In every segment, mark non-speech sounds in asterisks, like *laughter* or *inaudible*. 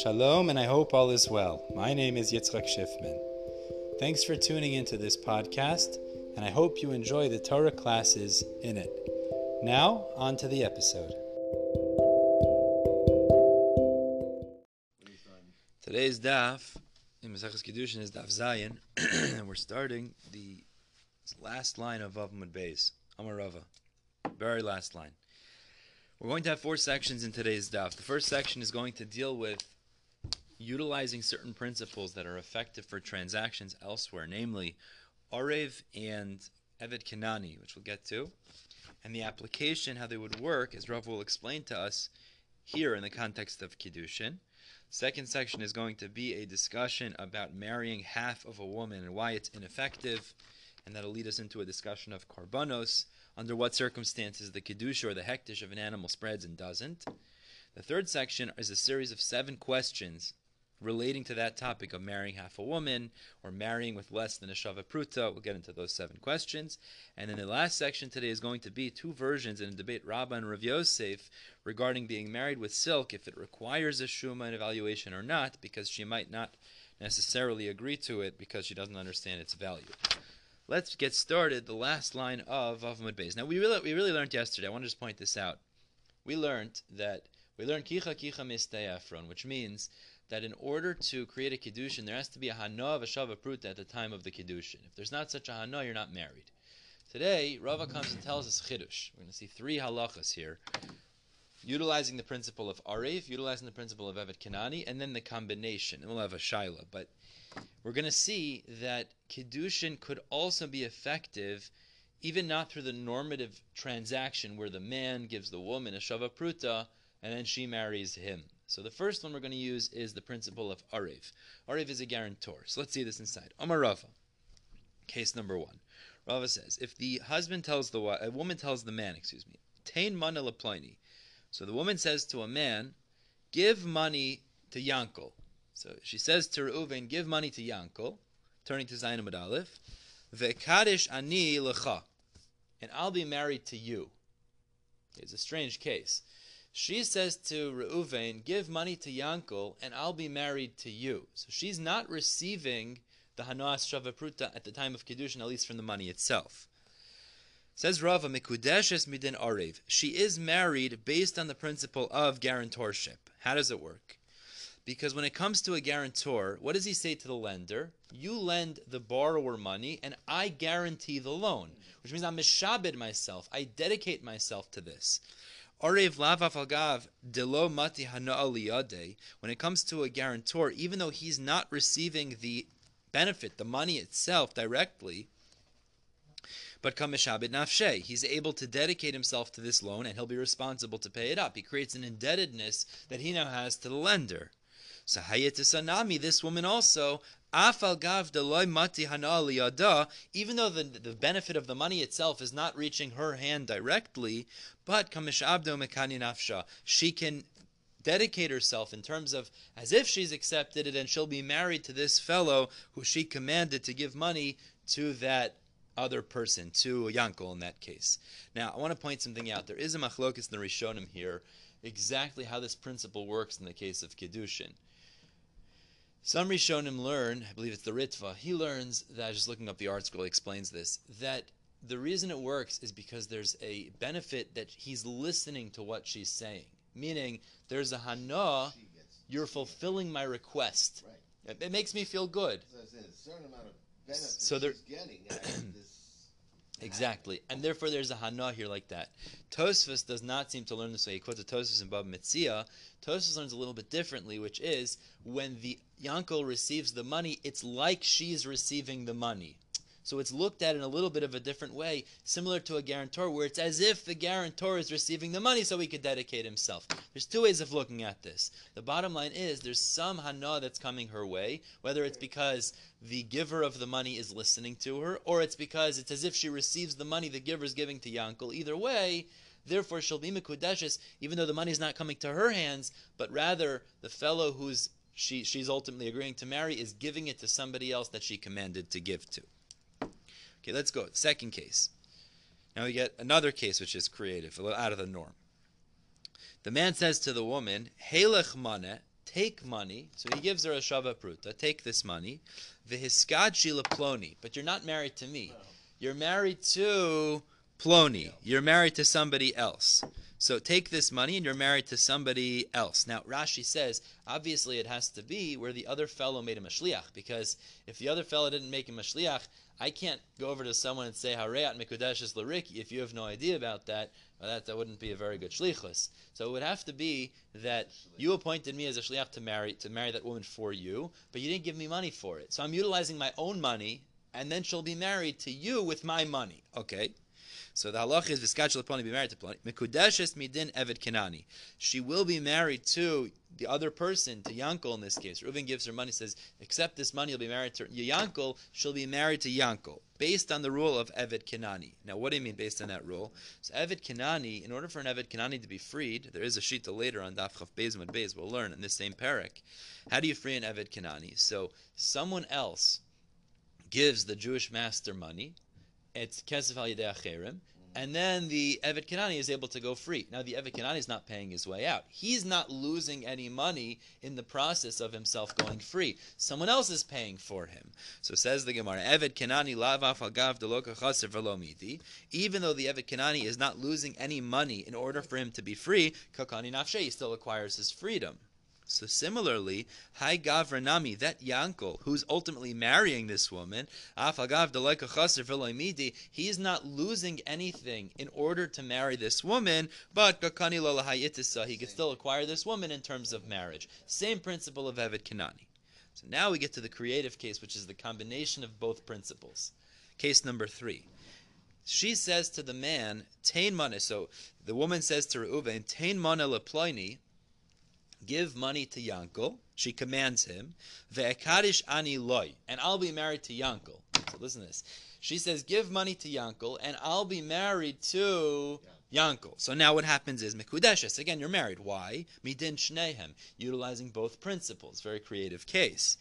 Shalom, and I hope all is well. My name is Yitzchak Schiffman. Thanks for tuning into this podcast, and I hope you enjoy the Torah classes in it. Now, on to the episode. Today's daf in Maseches Kiddushin is daf Zayin, *clears throat* and we're starting the last line of Avamud Beis, Amarava, very last line. We're going to have four sections in today's daf. The first section is going to deal with utilizing certain principles that are effective for transactions elsewhere, namely Orev and Evet Kanani, which we'll get to, and the application, how they would work, as Rav will explain to us here in the context of Kiddushin. Second section is going to be a discussion about marrying half of a woman and why it's ineffective, and that'll lead us into a discussion of korbanos, under what circumstances the kiddush or the hektish of an animal spreads and doesn't. The third section is a series of seven questions relating to that topic of marrying half a woman or marrying with less than a shava pruta. We'll get into those seven questions. And then the last section today is going to be two versions in a debate Rabbah and Rav Yosef regarding being married with silk, if it requires a shuma and evaluation or not, because she might not necessarily agree to it because she doesn't understand its value. Let's get started. The last line of Avamud Beis. Now we really we really learned yesterday. I want to just point this out. We learned that we learned kicha kicha mistayafron, which means that in order to create a kiddushin, there has to be a hana of a shava pruta at the time of the kiddushin. If there's not such a hana, you're not married. Today, Rava comes and tells us chiddush. We're going to see three halachas here, utilizing the principle of arif, utilizing the principle of evet kanani, and then the combination. And we'll have a shaila, but we're going to see that kiddushin could also be effective even not through the normative transaction where the man gives the woman a shava pruta and then she marries him. So the first one we're going to use is the principle of Arev. Arev is a guarantor. So let's see this inside. Omar Rava. Case number one. Rava says, if the husband tells the a woman tells the man, excuse me, tain mana laplini. So the woman says to a man, give money to Yankel. So she says to Reuven, give money to Yankel, turning to Zayin Amud Aleph, ve'kadish ani lecha, and I'll be married to you. It's a strange case. She says to Reuven, give money to Yankel, and I'll be married to you. So she's not receiving the Hanoas Shavapruta at the time of Kiddushin, at least from the money itself. Says Rava, Mikudeshes midin Arev. She is married based on the principle of guarantorship. How does it work? Because when it comes to a guarantor, what does he say to the lender? You lend the borrower money, and I guarantee the loan, which means I'm mishabed myself. I dedicate myself to this. Arev delo mati hana When it comes to a guarantor, even though he's not receiving the benefit, the money itself directly, but kamishabit nafshe, he's able to dedicate himself to this loan, and he'll be responsible to pay it up. He creates an indebtedness that he now has to the lender. So Hayetis this woman also, Even though the, the benefit of the money itself is not reaching her hand directly, but kamish mekani nafsha, she can dedicate herself in terms of as if she's accepted it and she'll be married to this fellow who she commanded to give money to that other person, to Yankel in that case. Now, I want to point something out. There is a machlokas in the Rishonim here, exactly how this principle works in the case of Kiddushin. Some Rishonim learn, I believe it's the Ritva, he learns that, just looking up the ArtScroll, he explains this, that the reason it works is because there's a benefit that he's listening to what she's saying. Meaning, there's a hana, you're fulfilling my request. Right. It, it, makes me feel good. So, so there, getting Exactly. And therefore there's a hana here like that. Tosfos does not seem to learn this way. He quotes a Tosfos in Baba Metzia. Tosfos learns a little bit differently, which is when the Yankel receives the money, it's like she's receiving the money. So it's looked at in a little bit of a different way, similar to a guarantor, where it's as if the guarantor is receiving the money so he could dedicate himself. There's two ways of looking at this. The bottom line is there's some hana that's coming her way, whether it's because the giver of the money is listening to her, or it's because it's as if she receives the money the giver is giving to Yankel. Either way, therefore she'll be mekudeshes, even though the money is not coming to her hands, but rather the fellow who's she, she's ultimately agreeing to marry is giving it to somebody else that she commanded to give to. Okay, let's go. Second case. Now we get another case which is creative, a little out of the norm. The man says to the woman, Halech mane, take money. So he gives her a shava pruta. Take this money. V'hiskad shila ploni. But you're not married to me. You're married to ploni. You're married to somebody else. So take this money and you're married to somebody else. Now Rashi says, obviously it has to be where the other fellow made him a shliach, because if the other fellow didn't make him a mashliach, I can't go over to someone and say Hareat Mikudeshes Lariki if you have no idea about that. Well, that that wouldn't be a very good shlichus. So it would have to be that you appointed me as a shliach to marry to marry that woman for you, but you didn't give me money for it. So I'm utilizing my own money, and then she'll be married to you with my money. Okay. So the halach is v'skach leponi be married to ploni. Mekudeshes midin eved kenani. She will be married to the other person, to Yankel in this case. Reuven gives her money, says, accept this money, you'll be married to Yankel, she'll be married to Yankel, based on the rule of Eved Kenani. Now, what do you mean based on that rule? So, Eved Kenani, in order for an Eved Kenani to be freed, there is a shita later on Daf Chav Beis Mud Beis, we'll learn in this same parak. How do you free an Eved Kenani? So, someone else gives the Jewish master money, it's kesef al acherim, and then the Evet Kanani is able to go free. Now the Evet Kanani is not paying his way out. He's not losing any money in the process of himself going free. Someone else is paying for him. So says the Gemara, Evet Kanani lavaf agav velomiti. Even though the Evet Kanani is not losing any money in order for him to be free, kakani nafshe, he still acquires his freedom. So similarly, Hai Gavranami, that Yankel, who's ultimately marrying this woman, he's not losing anything in order to marry this woman, but he could still acquire this woman in terms of marriage. Same principle of Evet Kanani. So now we get to the creative case, which is the combination of both principles. Case number three. She says to the man, Tain money. So the woman says to Reuven, Tain mana leploini, give money to Yankel. She commands him, ve'ekadish ani loy, and I'll be married to Yankel. So listen to this. She says, give money to Yankel, and I'll be married to Yankel. So now what happens is Mekudeshes. Again, you're married. Why? Midin shnehem, utilizing both principles. Very creative case.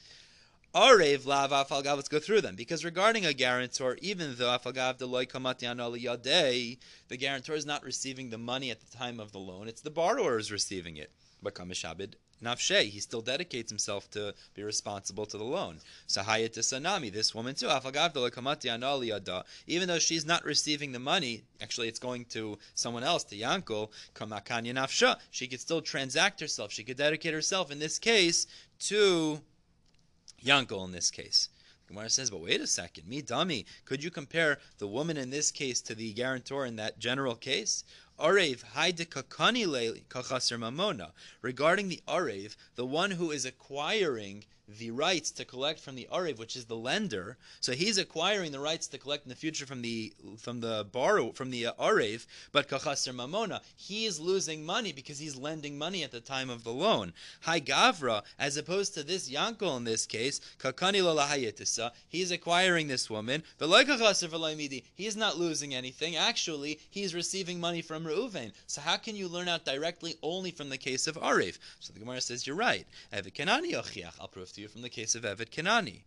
Arev lav afalgav. Let's go through them because regarding a guarantor, even though afalgav deloy kamatian yadei, the guarantor is not receiving the money at the time of the loan; it's the borrower is receiving it. But Kamishabed Nafshe, he still dedicates himself to be responsible to the loan. Sahayat Sanami, this woman too, even though she's not receiving the money, actually it's going to someone else, to Yankel, she could still transact herself, she could dedicate herself in this case to Yankel in this case. Gemara says, but wait a second, me dummy, could you compare the woman in this case to the guarantor in that general case? Arev kachaser mamona. Regarding the Arev, the one who is acquiring the rights to collect from the Arev, which is the lender. So he's acquiring the rights to collect in the future from the from the borrow from the uh, but Kachaser Mamona, he is losing money because he's lending money at the time of the loan. Hi Gavra, as opposed to this Yankel in this case, Kakani Lalahayetisa, he's acquiring this woman, but like he is not losing anything. Actually, he's receiving money from Reuven. So how can you learn out directly only from the case of Arev? So the Gemara says, You're right. I'll prove to you from the case of Evet Kanani.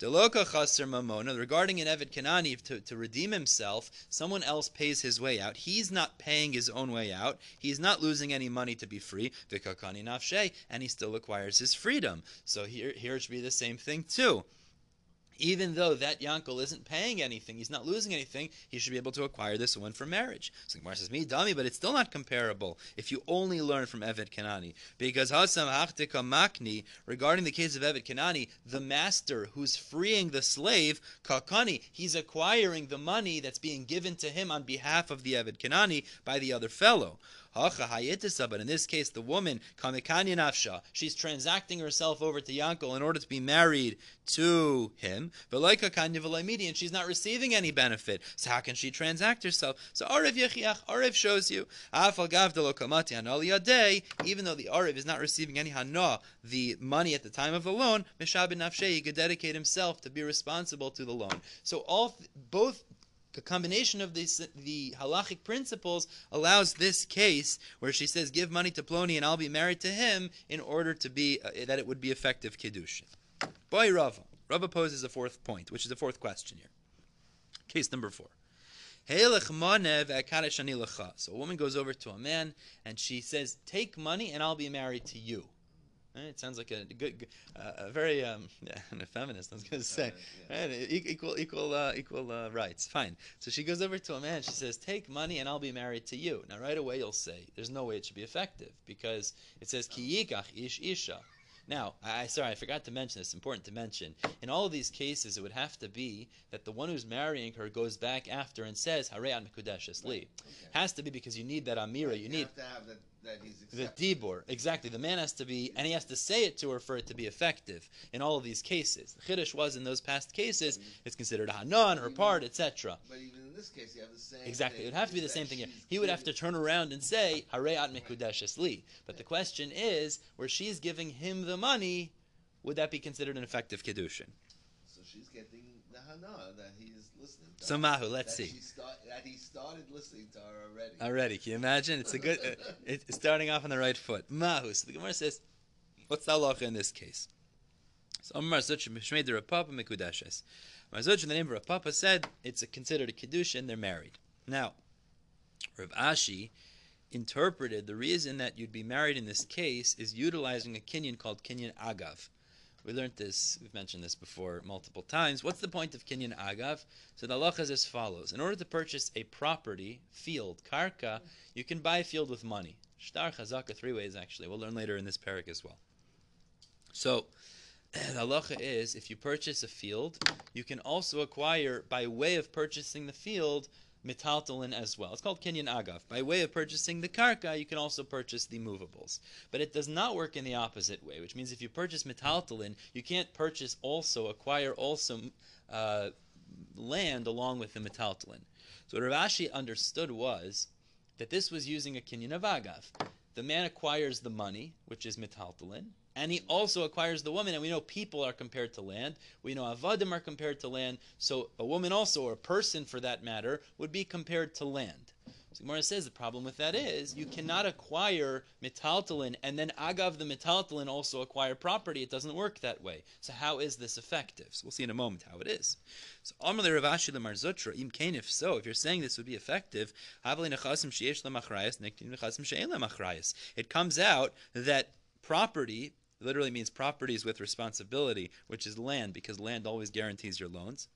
Deloka chaser mamona. Regarding an Evet Kanani, to, to redeem himself, someone else pays his way out. He's not paying his own way out. He's not losing any money to be free. Vikakani nafshe, and he still acquires his freedom. So here, here it should be the same thing too even though that Yankel isn't paying anything, he's not losing anything, he should be able to acquire this one for marriage. So Gemara says, me dummy, but it's still not comparable if you only learn from Evet Kanani. Because Hasam Hachtika Makni, regarding the case of Evet Kanani, the master who's freeing the slave, Kakani, he's acquiring the money that's being given to him on behalf of the Evet Kanani by the other fellow. But in this case, the woman, kamikanya nafsha, she's transacting herself over to Yankel in order to be married to him. And she's not receiving any benefit. So how can she transact herself? So Arev Yechiach, Arev shows you. Even though the Arev is not receiving any hana, the money at the time of the loan, he could dedicate himself to be responsible to the loan. So all both the combination of the halachic principles allows this case where she says, "Give money to Ploni, and I'll be married to him," in order to be uh, that it would be effective kiddushin. Boy, Rava. Rava poses a fourth point, which is the fourth question here. Case number four. So a woman goes over to a man and she says, "Take money, and I'll be married to you." It sounds like a good, uh, a very um, *laughs* yeah, a feminist. I was going to say, *laughs* yeah. right? equal, equal, uh, equal uh, rights. Fine. So she goes over to a man. She says, "Take money, and I'll be married to you." Now, right away, you'll say, "There's no way it should be effective because it says ki ish isha." Now, I sorry, I forgot to mention this. Important to mention. In all of these cases, it would have to be that the one who's marrying her goes back after and says "Hareyan mekudeshes li." Has to be because you need that amira. Right, you, you need that he's the dibur. Exactly. The man has to be, and he has to say it to her for it to be effective in all of these cases. The chiddush was in those past cases, mm-hmm. it's considered a hana on her mm-hmm. part, etc. But even in this case, you have the same. Exactly. It would have to be the same thing here. He would have to turn around and say hareat mekudeshes li. But the question is, where she's giving him the money, would that be considered an effective kiddushin? So she's getting the hana that he is listening. To so Mahu, let's see. Start, that he started listening to her already. Already, can you imagine? It's a good. Uh, *laughs* it's starting off on the right foot. Mahu. So the Gemara says, what's the halacha in this case? So Omar Zuch Mishmei de Rav Papa Mikudashes. Mar Zutra in the name of Rapapa said it's a, considered a kiddush and they're married. Now, Rav Ashi interpreted the reason that you'd be married in this case is utilizing a kinyan called kinyan agav. We learned this, we've mentioned this before multiple times. What's the point of Kinyan Agav? So the halacha is as follows. In order to purchase a property, field, karka, you can buy a field with money. Shtar, chazaka, three ways actually. We'll learn later in this parak as well. So, *clears throat* the halacha is if you purchase a field, you can also acquire, by way of purchasing the field, mitaltalin as well. It's called Kinyan Agav. By way of purchasing the karka, you can also purchase the movables. But it does not work in the opposite way, which means if you purchase mitaltalin, you can't purchase also, acquire also uh, land along with the mitaltalin. So what Rav Ashi understood was that this was using a Kinyan of Agav. The man acquires the money, which is mitaltalin, and he also acquires the woman. And we know people are compared to land. We know avadim are compared to land. So a woman also, or a person for that matter, would be compared to land. So Gemara says the problem with that is you cannot acquire mitaltalin and then agav the mitaltalin also acquire property. It doesn't work that way. So how is this effective? So we'll see in a moment how it is. So Amalei Rav Ashi Lemar Zutra Im. If so, if you're saying this would be effective, it comes out that property literally means properties with responsibility, which is land, because land always guarantees your loans,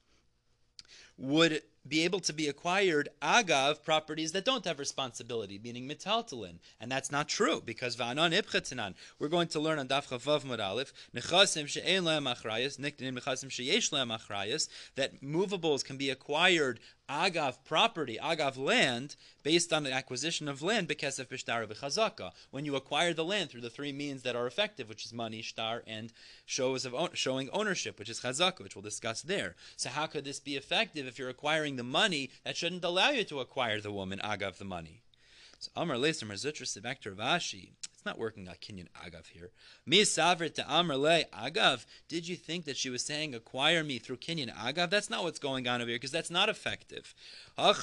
would be able to be acquired agav properties that don't have responsibility, meaning metaltalin, and that's not true because va'anon ibchatanan. We're going to learn on daf chavav modalif nechasim she'en lehem achrayas nechasim sheyesh lehem achrayas that movables can be acquired agav property, agav land, based on the acquisition of land because of bishtar v'chazaka. When you acquire the land through the three means that are effective, which is money, shtar, and shows of showing ownership, which is chazaka, which we'll discuss there. So how could this be effective if you're acquiring the money that shouldn't allow you to acquire the woman agav the money? So Amar Leister Marzutra back to Rav Ashi not working on Kinyan Agav here. Mi Savrit to Amrle Agav. Did you think that she was saying acquire me through Kinyan Agav? That's not what's going on over here because that's not effective. We're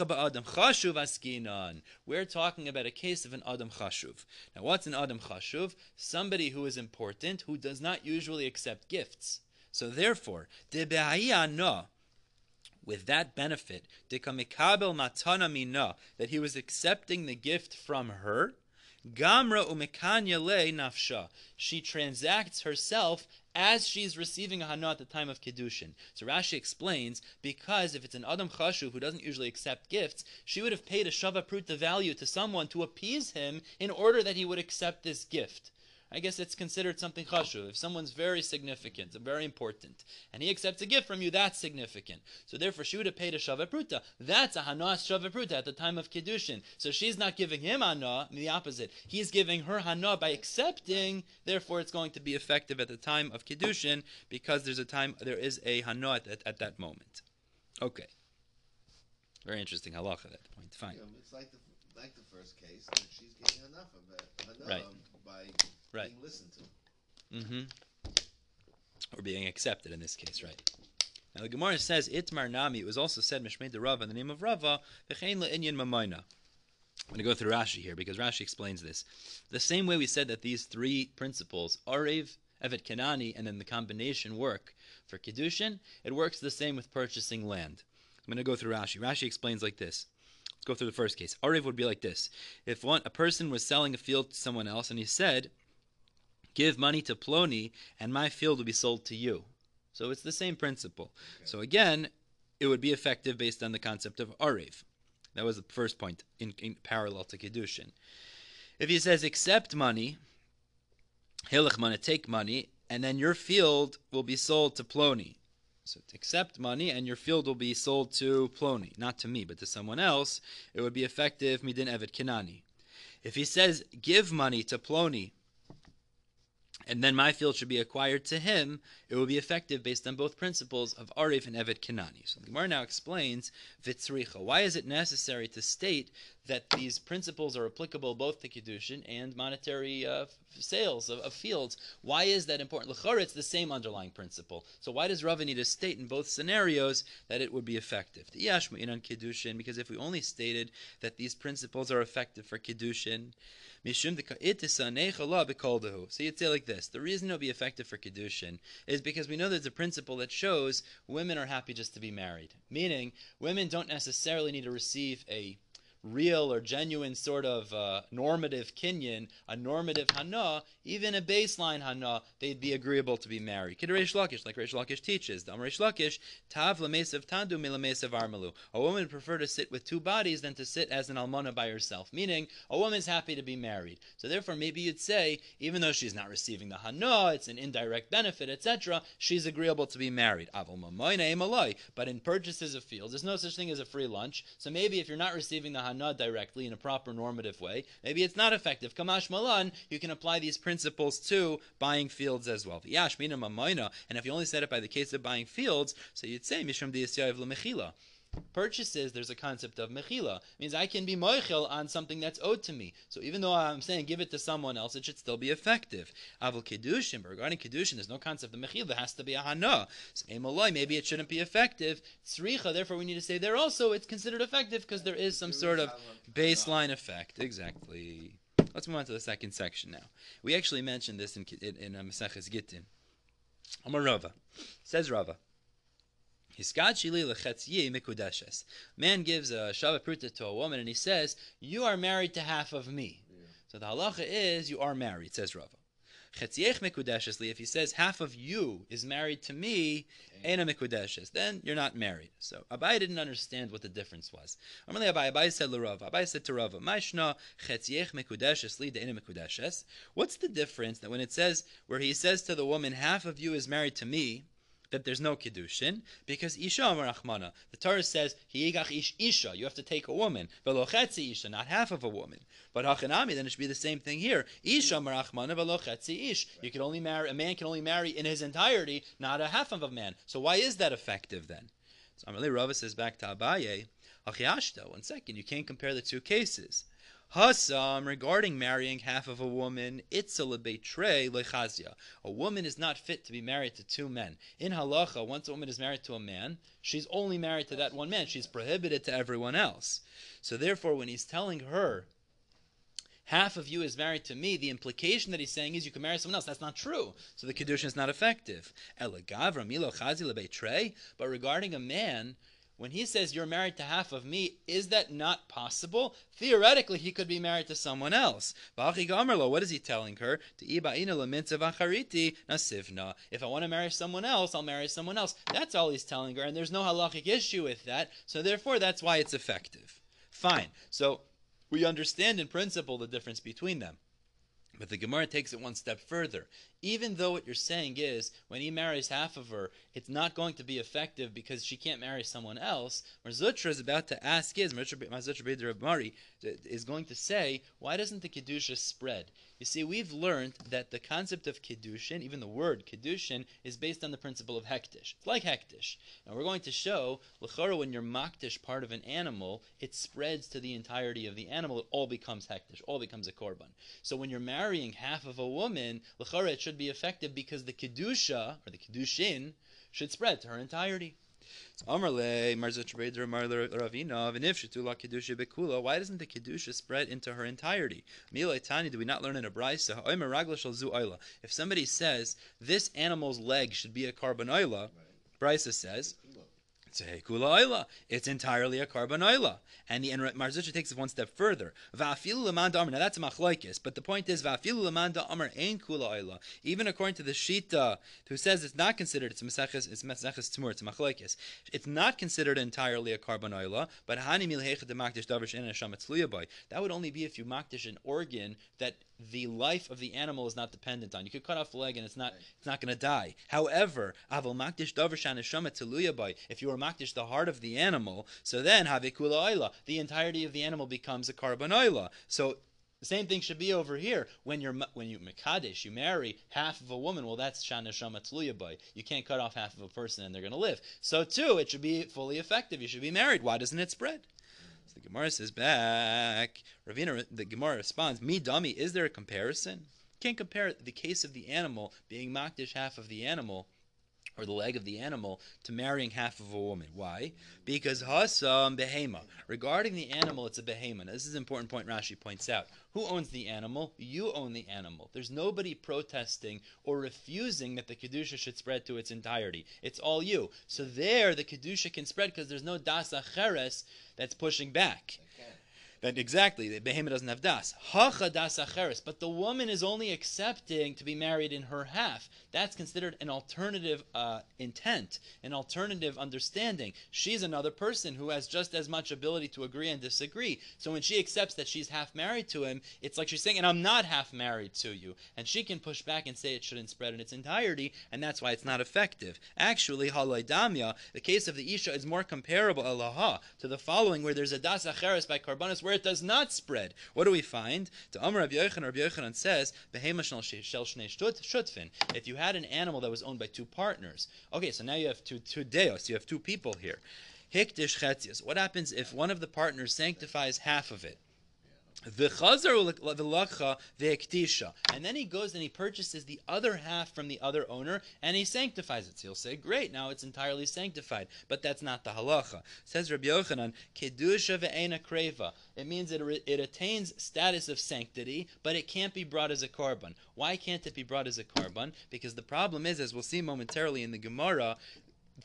talking about a case of an Adam Chashuv. Now, what's an Adam Chashuv? Somebody who is important who does not usually accept gifts. So therefore, no with that benefit, dikamikal matanami no that he was accepting the gift from her, Gamra umekanya le nafsha. She transacts herself as she's receiving a hana at the time of kiddushin. So Rashi explains because if it's an adam chashuv who doesn't usually accept gifts, she would have paid a shava the value to someone to appease him in order that he would accept this gift. I guess it's considered something chashuv. If someone's very significant, very important, and he accepts a gift from you, that's significant. So therefore, she would have paid a shavapruta. That's a hanas shavapruta at the time of kiddushin. So she's not giving him hana, the opposite. He's giving her hana by accepting. Therefore, it's going to be effective at the time of kiddushin because there's a time there is a hana at, at, that moment. Okay. Very interesting halacha at that point. Fine. Yeah, it's like the like the first case that she's getting it, right. Um, by right. being listened to. Mm-hmm. Or being accepted in this case, right? Now the Gemara says Itmar Nami. It was also said Mishmei de Rava in the name of Rava. V'chein le'inyan mamayna. I'm going to go through Rashi here because Rashi explains this. The same way we said that these three principles, Arev, Evet Kanani, and then the combination work for Kiddushin, it works the same with purchasing land. I'm going to go through Rashi. Rashi explains like this. Let's go through the first case. Arev would be like this. If one a person was selling a field to someone else and he said, give money to Ploni, and my field will be sold to you. So it's the same principle. So again, it would be effective based on the concept of Arev. That was the first point in, in parallel to Kiddushin. If he says accept money, Hilach money, take money, and then your field will be sold to Ploni. So to accept money and your field will be sold to Ploni, not to me, but to someone else, it would be effective midin evet kinani. If he says give money to Ploni, and then my field should be acquired to him, it will be effective based on both principles of Arif and Evet Kinani. So the Gemara now explains Vitzricha. Why is it necessary to state that these principles are applicable both to Kiddushin and monetary uh, sales of, of, fields? Why is that important? L'chor, it's the same underlying principle. So why does Rava need to state in both scenarios that it would be effective? The Yashma on Kiddushin, because if we only stated that these principles are effective for Kiddushin, So you'd say like this: the reason it'll be effective for kedushin is because we know there's a principle that shows women are happy just to be married. Meaning, women don't necessarily need to receive a real or genuine sort of uh, normative kinyan, a normative hana, even a baseline hana, they'd be agreeable to be married. Kid Reish Lakish, like Reish Lakish teaches, Dam Reish Lakish, tav lamesav tandu milamesav armalu. A woman prefer to sit with two bodies than to sit as an almana by herself, meaning a woman's happy to be married. So therefore, maybe you'd say, even though she's not receiving the hana, it's an indirect benefit, etc., she's agreeable to be married. But in purchases of fields, there's no such thing as a free lunch. So maybe if you're not receiving the hana directly in a proper normative way, maybe it's not effective. Kamash malan, you can apply these principles to buying fields as well. Yash, mina, and if you only said it by the case of buying fields, so you'd say Mishum Mechila purchases, there's a concept of mechila. It means I can be moichel on something that's owed to me. So even though I'm saying give it to someone else, it should still be effective. Avol kedushin, but regarding kedushin, there's no concept of mechila. There has to be a hana. So emaloi, maybe it shouldn't be effective. Tzricha, therefore we need to say there also it's considered effective because there is some sort of baseline effect. Exactly. Let's move on to the second section now. We actually mentioned this in in, in uh, Maseches Gittin. Amar Rava says Rava. Man gives a shava pruta to a woman and he says, You are married to half of me. Yeah. So the halacha is, You are married, says Rava. If he says half of you is married to me, then you're not married. So Abai didn't understand what the difference was. Abai, Abai said to Rava, Abai said to Rava, Maishna chetziech mikudeshes li de'ena mikudeshes. What's the difference that when it says, where he says to the woman, half of you is married to me, that there's no kiddushin because isha marachmana. The Torah says hiyigach ish isha. You have to take a woman. Velochetzi isha, not half of a woman. But hachanami, then it should be the same thing here. Isha marachmana velochetzi ish. You can only marry a man can only marry in his entirety, not a half of a man. So why is that effective then? So Amalei Rava says back to Abaye. One second, you can't compare the two cases. Hasam regarding marrying half of a woman, itzala betre lechazia. A woman is not fit to be married to two men. In halacha, once a woman is married to a man, she's only married to that one man. She's prohibited to everyone else. So therefore, when he's telling her half of you is married to me, the implication that he's saying is you can marry someone else. That's not true. So the Kedushin is not effective. But regarding a man when he says you're married to half of me, is that not possible? Theoretically, he could be married to someone else. What is he telling her? If I want to marry someone else, I'll marry someone else. That's all he's telling her, and there's no halachic issue with that. So therefore, that's why it's effective. Fine. So we understand in principle the difference between them. But the Gemara takes it one step further even though what you're saying is when he marries half of her, it's not going to be effective because she can't marry someone else. Marzutra is about to ask is Marzutra Mari uh, is going to say, why doesn't the kedusha spread? You see, we've learned that the concept of kedushin, even the word kedushin, is based on the principle of hektish. It's like hektish. Now we're going to show lechora when you're maktish part of an animal, it spreads to the entirety of the animal. It all becomes hektish, all becomes a korban. So when you're marrying half of a woman, lechora it should be effective because the kedusha or the kedushin should spread to her entirety. So Amarle Mar Zutra Ravina and if Shetula Kedusha Bekula, why doesn't the Kedusha spread into her entirety? Mila Tani, do we not learn in a brisa? If somebody says this animal's leg should be a korban oila, brisa says It's entirely a korban oila. And the and Mar Zutra takes it one step further. Now that's a machlokes, but the point is Even according to the Shita, who says it's not considered, it's meseches, it's meseches tzmur, it's a machlokes. It's not considered entirely a korban oila, but hani milhecha de makdish davar shein That would only be if you makdish an organ that the life of the animal is not dependent on. You could cut off the leg and it's not it's not going to die. However, if you were makdish the heart of the animal, so then the entirety of the animal becomes a korban oila. So the same thing should be over here. When you're when you mekadesh, you marry half of a woman. Well, that's shana shama. You can't cut off half of a person and they're going to live. So too, it should be fully effective. You should be married. Why doesn't it spread? So the Gemara says back. Ravina, the Gemara responds, "Me dummy. Is there a comparison? Can't compare the case of the animal being makdish half of the animal." Or the leg of the animal to marrying half of a woman. Why? Because hasam behema. Regarding the animal, it's a behema. Now, this is an important point Rashi points out. Who owns the animal? You own the animal. There's nobody protesting or refusing that the kedusha should spread to its entirety. It's all you. So there, the kedusha can spread because there's no das acheres that's pushing back. That exactly, the behemoth doesn't have das. Hacha das acheres, but the woman is only accepting to be married in her half. That's considered an alternative uh, intent, an alternative understanding. She's another person who has just as much ability to agree and disagree. So when she accepts that she's half married to him, it's like she's saying, and I'm not half married to you. And she can push back and say it shouldn't spread in its entirety, and that's why it's not effective. Actually, halaydamya, the case of the Isha is more comparable, Allah, to the following, where there's a das acheres by karbanis, where where it does not spread. What do we find? To Amr Rabbi Yochanan, Rabbi Yochanan says, If you had an animal that was owned by two partners, okay, so now you have two two deos, you have two people here. What happens if one of the partners sanctifies half of it? And then he goes and he purchases the other half from the other owner and he sanctifies it. So he'll say, Great, now it's entirely sanctified. But that's not the halacha. Says Rabbi Yochanan, Kedusha. It means it, it attains status of sanctity, but it can't be brought as a korban. Why can't it be brought as a korban? Because the problem is, as we'll see momentarily in the Gemara,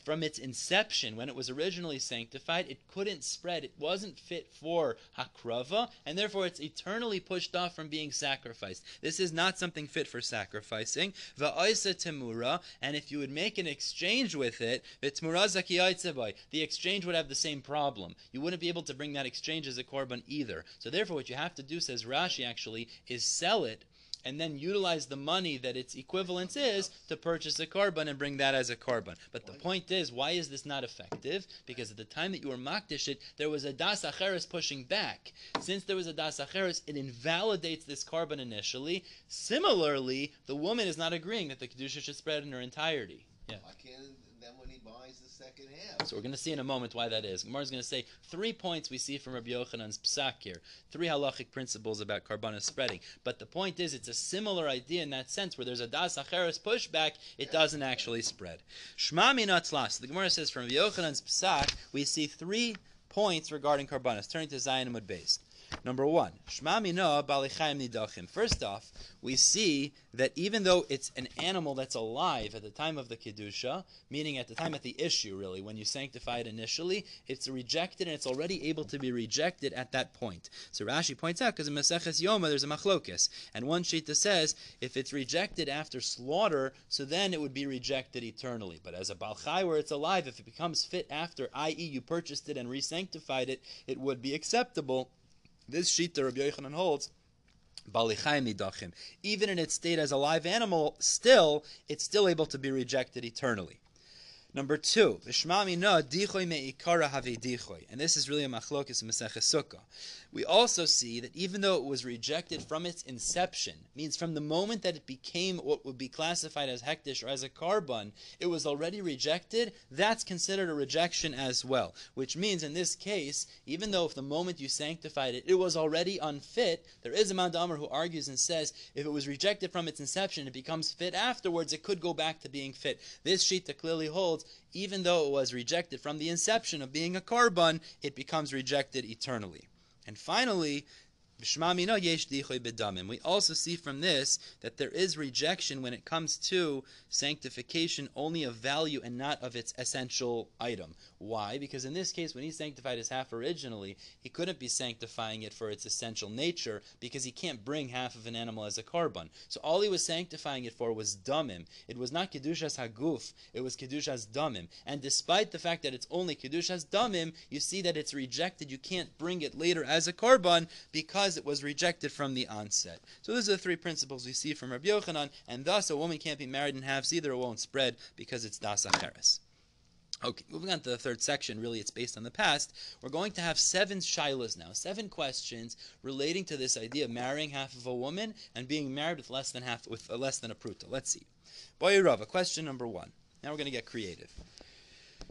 from its inception, when it was originally sanctified, it couldn't spread. It wasn't fit for hakrava, and therefore it's eternally pushed off from being sacrificed. This is not something fit for sacrificing. Va'isa temura, and if you would make an exchange with it, the exchange would have the same problem. You wouldn't be able to bring that exchange as a korban either. So therefore, what you have to do, says Rashi, actually, is sell it and then utilize the money that its equivalence is to purchase a korban and bring that as a korban. But the point is, why is this not effective? Because at the time that you were makdish it, there was a das acheres pushing back. Since there was a das acheres, it invalidates this korban initially. Similarly, the woman is not agreeing that the kedusha should spread in her entirety. Yeah. Why can't then when he buys second half? So we're going to see in a moment why that is. Gemara is going to say three points we see from Rabbi Yochanan's psak here, three halachic principles about karbanis spreading. But the point is, it's a similar idea in that sense, where there's a das acheres pushback, it doesn't actually spread. Shma minatzlas. The Gemara says from Rabbi Yochanan's psak, we see three points regarding karbanis. Turning to Zayin Beis. Number one, Shma Mina Nidachim. First off, we see that even though it's an animal that's alive at the time of the Kedusha, meaning at the time of the issue, really, when you sanctify it initially, it's rejected and it's already able to be rejected at that point. So Rashi points out, because in Maseches Yoma there's a machlokis, and one Shita says, if it's rejected after slaughter, so then it would be rejected eternally. But as a Balchai where it's alive, if it becomes fit after, i.e., you purchased it and re-sanctified it, it would be acceptable this sheet shita Rabbi Yochanan holds even in its state as a live animal, still it's still able to be rejected eternally. Number two, and this is really a machlokis Maseches Sukkah. We also see that even though it was rejected from its inception, means from the moment that it became what would be classified as hektish or as a korban, it was already rejected. That's considered a rejection as well, which means in this case, even though if the moment you sanctified it, it was already unfit, there is a Mount Mandamar who argues and says if it was rejected from its inception, it becomes fit afterwards. It could go back to being fit. This shita clearly holds even though it was rejected from the inception of being a korban, it becomes rejected eternally. And finally, We also see from this that there is rejection when it comes to sanctification only of value and not of its essential item. Why? Because in this case, when he sanctified his half originally, he couldn't be sanctifying it for its essential nature because he can't bring half of an animal as a korban. So all he was sanctifying it for was damim. It was not kedushas haguf. It was kedushas damim. And despite the fact that it's only kedushas damim, you see that it's rejected. You can't bring it later as a korban because it was rejected from the onset. So those are the three principles we see from Rabbi Yochanan, and thus a woman can't be married in halves either. It won't spread because it's das acheres. Okay, moving on to the third section, really it's based on the past. We're going to have seven shilas now, seven questions relating to this idea of marrying half of a woman and being married with less than half with uh, less than a pruta. Let's see. Boy Rava, question number one. Now we're going to get creative.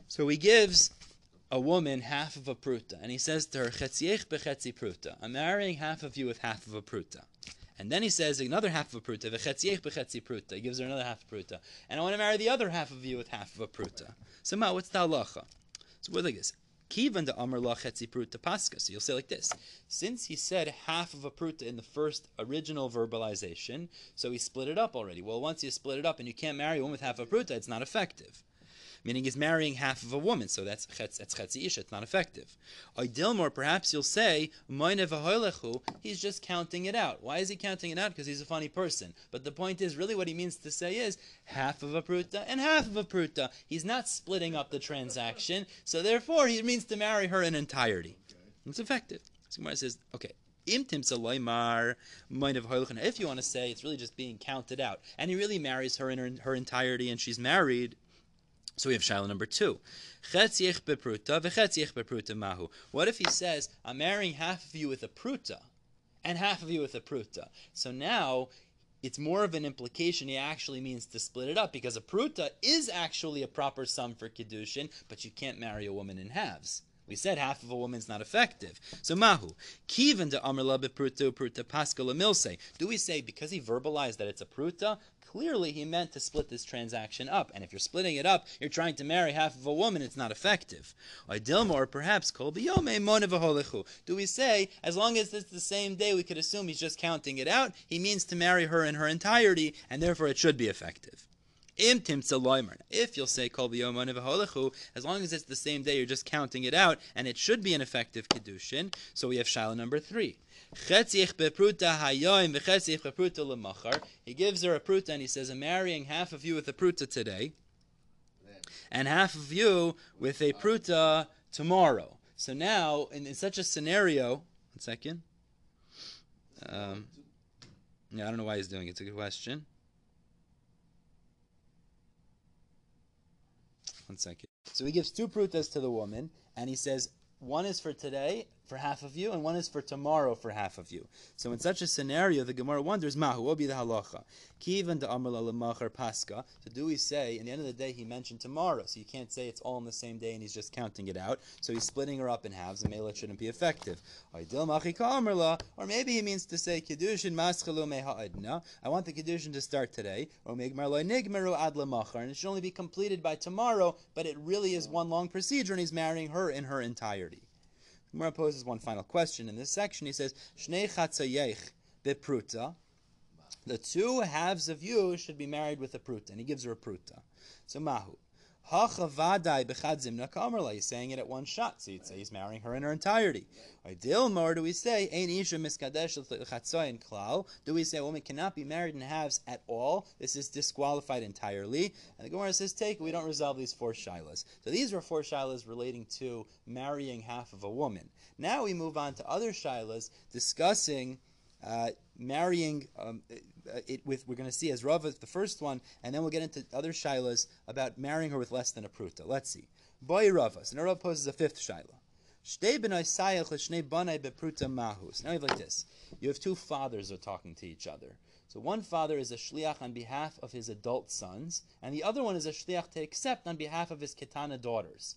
So he gives a woman half of a pruta, and he says to her, Chetziech bechetzi pruta. I'm marrying half of you with half of a pruta. And then he says another half of a pruta, v'chetziech bechetzi pruta. He gives her another half of pruta. And I want to marry the other half of you with half of a pruta. So ma, what's the halacha? So we're like this. Kivan de amar la chetzi pruta paska. So you'll say like this. Since he said half of a pruta in the first original verbalization, so he split it up already. Well, once you split it up and you can't marry one with half a pruta, it's not effective meaning he's marrying half of a woman, so that's that's chetzi isha, it's not effective. Dilmor, perhaps you'll say, he's just counting it out. Why is he counting it out? Because he's a funny person. But the point is, really what he means to say is, half of a pruta and half of a pruta. He's not splitting up the transaction, so therefore he means to marry her in entirety. It's effective. So says, okay, if you want to say it's really just being counted out, and he really marries her in her, her entirety and she's married, so we have Shiloh number two. What if he says, I'm marrying half of you with a pruta and half of you with a pruta? So now it's more of an implication he actually means to split it up because a pruta is actually a proper sum for Kiddushin, but you can't marry a woman in halves. We said half of a woman's not effective. So mahu kiven de amrla bepruta pruta paskala milse. Do we say because he verbalized that it's a pruta, Clearly, he meant to split this transaction up. And if you're splitting it up, you're trying to marry half of a woman, it's not effective. Or perhaps, Do we say, as long as it's the same day, we could assume he's just counting it out? He means to marry her in her entirety, and therefore it should be effective. If you'll say kol as long as it's the same day, you're just counting it out, and it should be an effective kiddushin. So we have shiloh number three. He gives her a pruta and he says, I'm marrying half of you with a pruta today and half of you with a pruta tomorrow. So now, in, in such a scenario, one second. Um, yeah, I don't know why he's doing it. It's a good question. One second. So he gives two prutas to the woman, and he says, one is for today for half of you, and one is for tomorrow for half of you. So in such a scenario, the Gemara wonders, Mahu, what be the halacha? Kivan de Amrla Pascha. So do we say, in the end of the day, he mentioned tomorrow, so you can't say it's all on the same day and he's just counting it out. So he's splitting her up in halves, and Mela shouldn't be effective. Or maybe he means to say, Kiddushin Maschelu I want the Kiddushin to start today, or Nigmeru Ad and it should only be completed by tomorrow, but it really is one long procedure, and he's marrying her in her entirety. Gemara poses one final question in this section. He says, Shnei chatzayech bepruta. The two halves of you should be married with a pruta, and he gives her a pruta. So mahu. He's saying it at one shot, so you'd say he's marrying her in her entirety. More do we say, Do we say a woman cannot be married in halves at all? This is disqualified entirely. And the Gemara says, take, we don't resolve these four shilas. So these were four shilas relating to marrying half of a woman. Now we move on to other shilas discussing uh, marrying um, uh, it with we're going to see as Rava the first one, and then we'll get into other shilas about marrying her with less than a pruta. Let's see. Boy Rava. So now Rava poses a fifth shilah. Now you have like this. You have two fathers are talking to each other. So one father is a shliach on behalf of his adult sons, and the other one is a shliach to accept on behalf of his ketana daughters.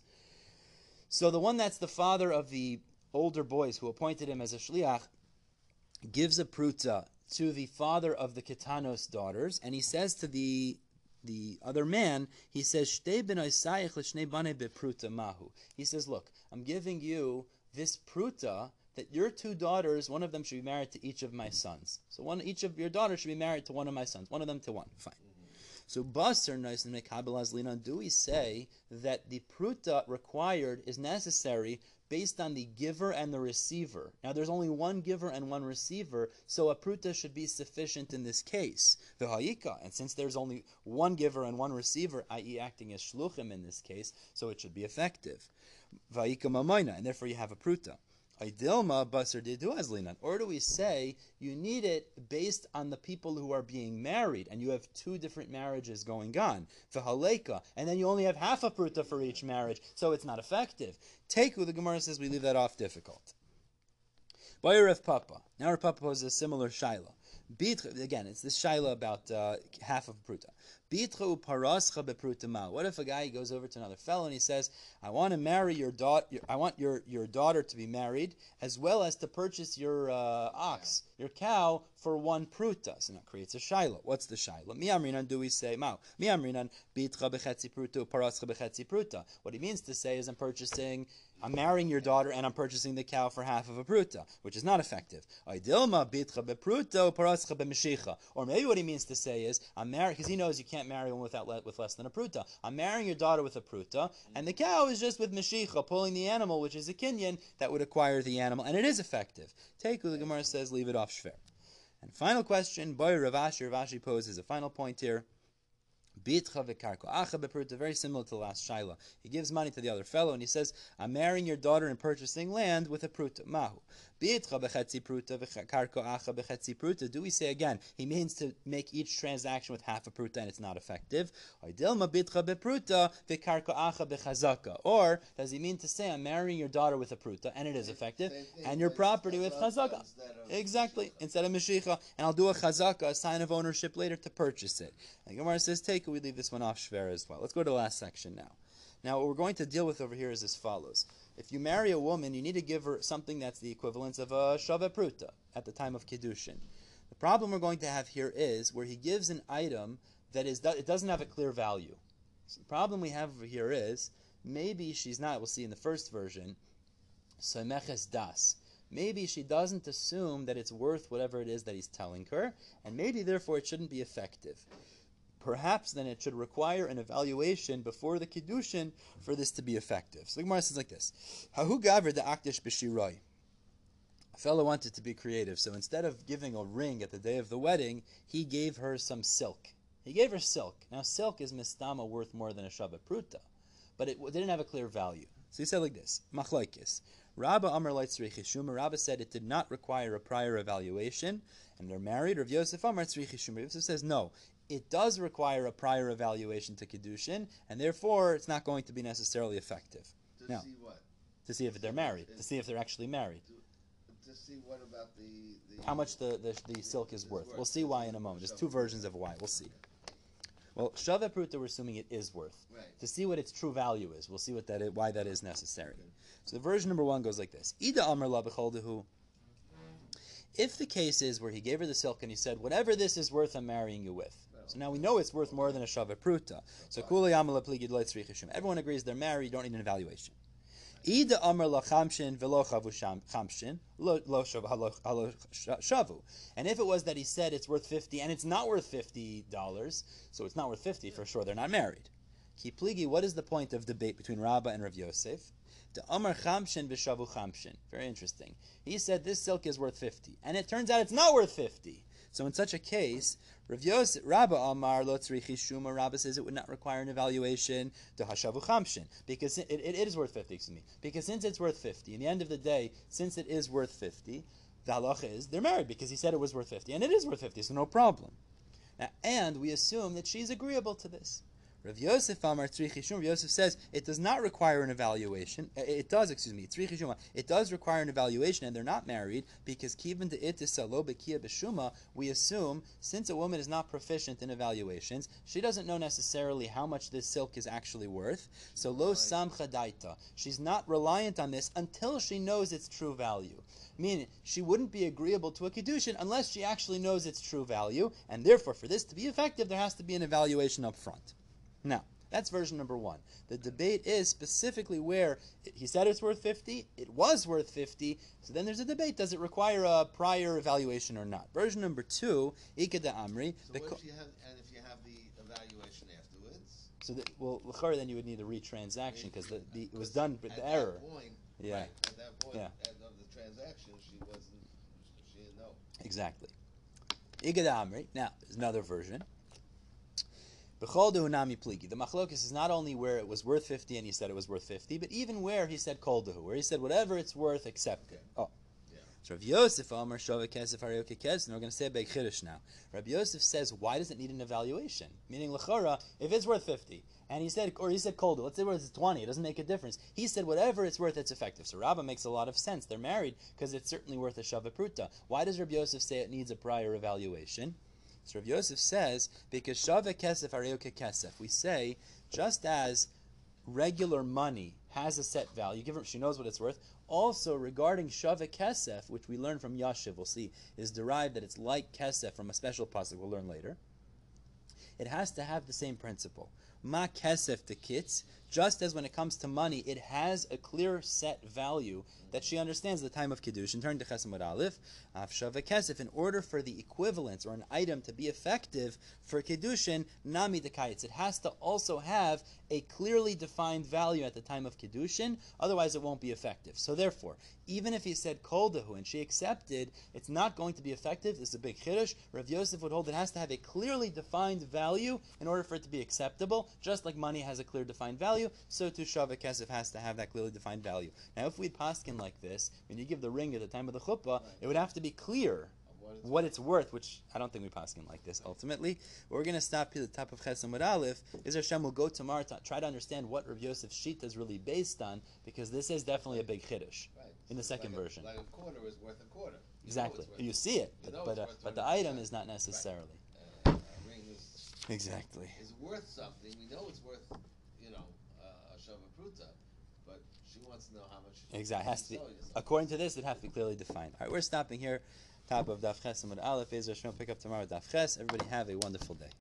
So the one that's the father of the older boys who appointed him as a shliach gives a pruta to the father of the Ketanos daughters, and he says to the the other man, he says, mahu. He says, Look, I'm giving you this pruta that your two daughters, one of them should be married to each of my sons. So one each of your daughters should be married to one of my sons, one of them to one. Fine. So Basar nice and Mekabel Azlinan, do we say that the pruta required is necessary based on the giver and the receiver? Now there's only one giver and one receiver, so a pruta should be sufficient in this case. The hayika, and since there's only one giver and one receiver, i.e. acting as shluchim in this case, so it should be effective. Vayika mamayna, and therefore you have a pruta. Basar. Or do we say you need it based on the people who are being married, and you have two different marriages going on, v'haleka, and then you only have half a pruta for each marriage, so it's not effective. Take who the Gemara says we leave that off difficult. Bayaref Papa. Now Rav Papa poses a similar shaila. Again, it's this shaila about uh, half of pruta. What if a guy goes over to another fellow and he says, "I want to marry your daughter. I want your, your daughter to be married, as well as to purchase your uh, ox, your cow, for one pruta." So that creates a shaila. What's the shaila? Miamrinan do we say mao? Miamrinan bitcha bechetzi pruta parascha bechetzi pruta. What he means to say is, I'm purchasing I'm marrying your daughter and I'm purchasing the cow for half of a pruta, which is not effective. Or maybe what he means to say is, I'm marrying, because he knows you can't marry one without with less than a pruta. I'm marrying your daughter with a pruta, and the cow is just with meshicha, pulling the animal, which is a kinyan, that would acquire the animal, and it is effective. Take the Gemara says, leave it off shver. And final question, boy Rav Ashi, Ravashi poses a final point here. Bitcha v'karko. Acha bepruta, very similar to the last shaila. He gives money to the other fellow and he says, I'm marrying your daughter and purchasing land with a pruta. Mahu. Bitcha b'chetzi pruta v'karko acha b'chetzi pruta. Do we say again, he means to make each transaction with half a pruta and it's not effective. Oidilma bitcha bepruta v'karko acha b'chazaka. Or does he mean to say, I'm marrying your daughter with a pruta and it is effective, and your property with chazaka? Exactly, instead of meshicha. And I'll do a chazaka, a sign of ownership later to purchase it. And Gemara says, take we leave this one off Shver as well. Let's go to the last section now. Now, what we're going to deal with over here is as follows. If you marry a woman, you need to give her something that's the equivalent of a Shava Pruta at the time of Kiddushin. The problem we're going to have here is where he gives an item that is it doesn't have a clear value. So the problem we have over here is maybe she's not, we'll see in the first version, Someches Das. Maybe she doesn't assume that it's worth whatever it is that he's telling her, and maybe therefore it shouldn't be effective perhaps then it should require an evaluation before the kiddushin for this to be effective. So the Gemara says like this: Hahu gaver the akdish b'shiroi. A fellow wanted to be creative, so instead of giving a ring at the day of the wedding, he gave her some silk. He gave her silk. Now, silk is mistama worth more than a shava pruta, but it didn't have a clear value. So he said like this: Machlaikis. Rabba Amr Shuma. Rabba said it did not require a prior evaluation, and they're married. Rav Yosef Amr Shuma. Yosef says no it does require a prior evaluation to Kiddushin, and therefore it's not going to be necessarily effective. To see what? To see if they're married. To see if they're actually married. To, to see what about the, the How much the, the, the silk is worth. We'll see why in a moment. There's two versions of why. We'll see. Well, Shava Pruta, we're assuming it is worth. Right. To see what its true value is, we'll see what that is, why that is necessary. So the version number one goes like this: Ida Amr If the case is where he gave her the silk and he said, "Whatever this is worth, I'm marrying you with," So now we know it's worth more than a Shava Pruta. So Kuli Pligid Everyone agrees they're married, you don't need an evaluation. Ida Amr La Chamshin Velo Chamshin Lo Shavu. And if it was that he said it's worth 50 and it's not worth $50, so it's not worth 50 for sure, they're not married. Ki Pligi, what is the point of debate between Rabbah and Rav Yosef? The Amr Chamshin Vishavu Chamshin. Very interesting. He said this silk is worth 50, and it turns out it's not worth 50. So in such a case, Rav Yosef, Rabba Amar Lotzrichi Shuma, Rabba says it would not require an evaluation to Hashavu Chamshin, because it, it, it is worth 50, excuse me. Because since it's worth 50, in the end of the day, since it is worth 50, the halacha is they're married because he said it was worth 50, and it is worth 50, so no problem. Now, and we assume that she's agreeable to this. Rav Yosef Amar Tzrichishum. Rav Yosef says it does not require an evaluation. Uh, it does, excuse me, Tzrichishuma. It does require an evaluation, and they're not married because kiven to it is salo bekia b'shuma. We assume since a woman is not proficient in evaluations, she doesn't know necessarily how much this silk is actually worth. So lo samcha daita. She's not reliant on this until she knows its true value. Meaning, she wouldn't be agreeable to a kedushin unless she actually knows its true value, and therefore, for this to be effective, there has to be an evaluation up front. Now, That's version number one. The debate is specifically where he said it's worth 50, it was worth 50, so then there's a debate. Does it require a prior evaluation or not? Version number two, Ikeda Amri. So the what if you have, and if you have the evaluation afterwards? so, the, well, then you would need a retransaction because the, the, it was done with the error. point- Yeah. right, At that point, Yeah. of the transaction, she wasn't, she didn't know. Exactly. Amri. Now, there's another version. B'chol dehu pligi. The machlokus is not only where it was worth 50 and he said it was worth 50, but even where he said kol dehu, where he said whatever it's worth, accept it. Oh. So Rabbi Yosef Omer Shova Kesef Hareo Kekez, and we're going to say a big chiddush now. Rabbi Yosef says, why does it need an evaluation? Meaning, lechora, if it's worth 50, and he said, or he said kol dehu, let's say it's 20, it doesn't make a difference. He said whatever it's worth, it's effective. So Rabbah makes a lot of sense. They're married because it's certainly worth a shava pruta. Why does Rabbi Yosef say it needs a prior evaluation? So Rav Yosef says, because shava kesef kesef. We say, just as regular money has a set value, she knows what it's worth. Also, regarding shava kesef, which we learn from Yashiv, we'll see, is derived that it's like kesef from a special pasuk we'll learn later. It has to have the same principle. Ma kesef to kits, just as when it comes to money, it has a clear set value that she understands the time of kiddush. And turn to Chesamud Aleph, Afshava kesef. In order for the equivalence or an item to be effective for kiddushin, nami dekayitz, it has to also have a clearly defined value at the time of kiddushin. Otherwise, it won't be effective. So therefore, even if he said kol dehu and she accepted, it's not going to be effective. This is a big chiddush. Rav Yosef would hold it has to have a clearly defined value in order for it to be acceptable. Just like money has a clear defined value, so too shava kesef has to have that clearly defined value. Now, if we'd paskin like this, when you give the ring at the time of the chuppah, it would have to be clear what it's what it's worth, which I don't think we paskin like this ultimately. But we're going to stop here at the top of Chesam Aleph. Is Hashem will go tomorrow to try to understand what Rav Yosef's sheet is really based on, because this is definitely a big chiddush. Right. in the second like a- version. Like a quarter is worth a quarter. You Exactly. You see it, but but, uh, but the item is not necessarily. Uh, is, Exactly. It's worth something. We know it's worth, you know, uh, pruta, but she wants to know how much. Exactly. Has to be, she's selling us. according to this, it has to be clearly defined. All right, we're stopping here. Top of Daf Ches and Aleph. Ezra Shmuel pick up tomorrow. Daf Ches. Everybody have a wonderful day.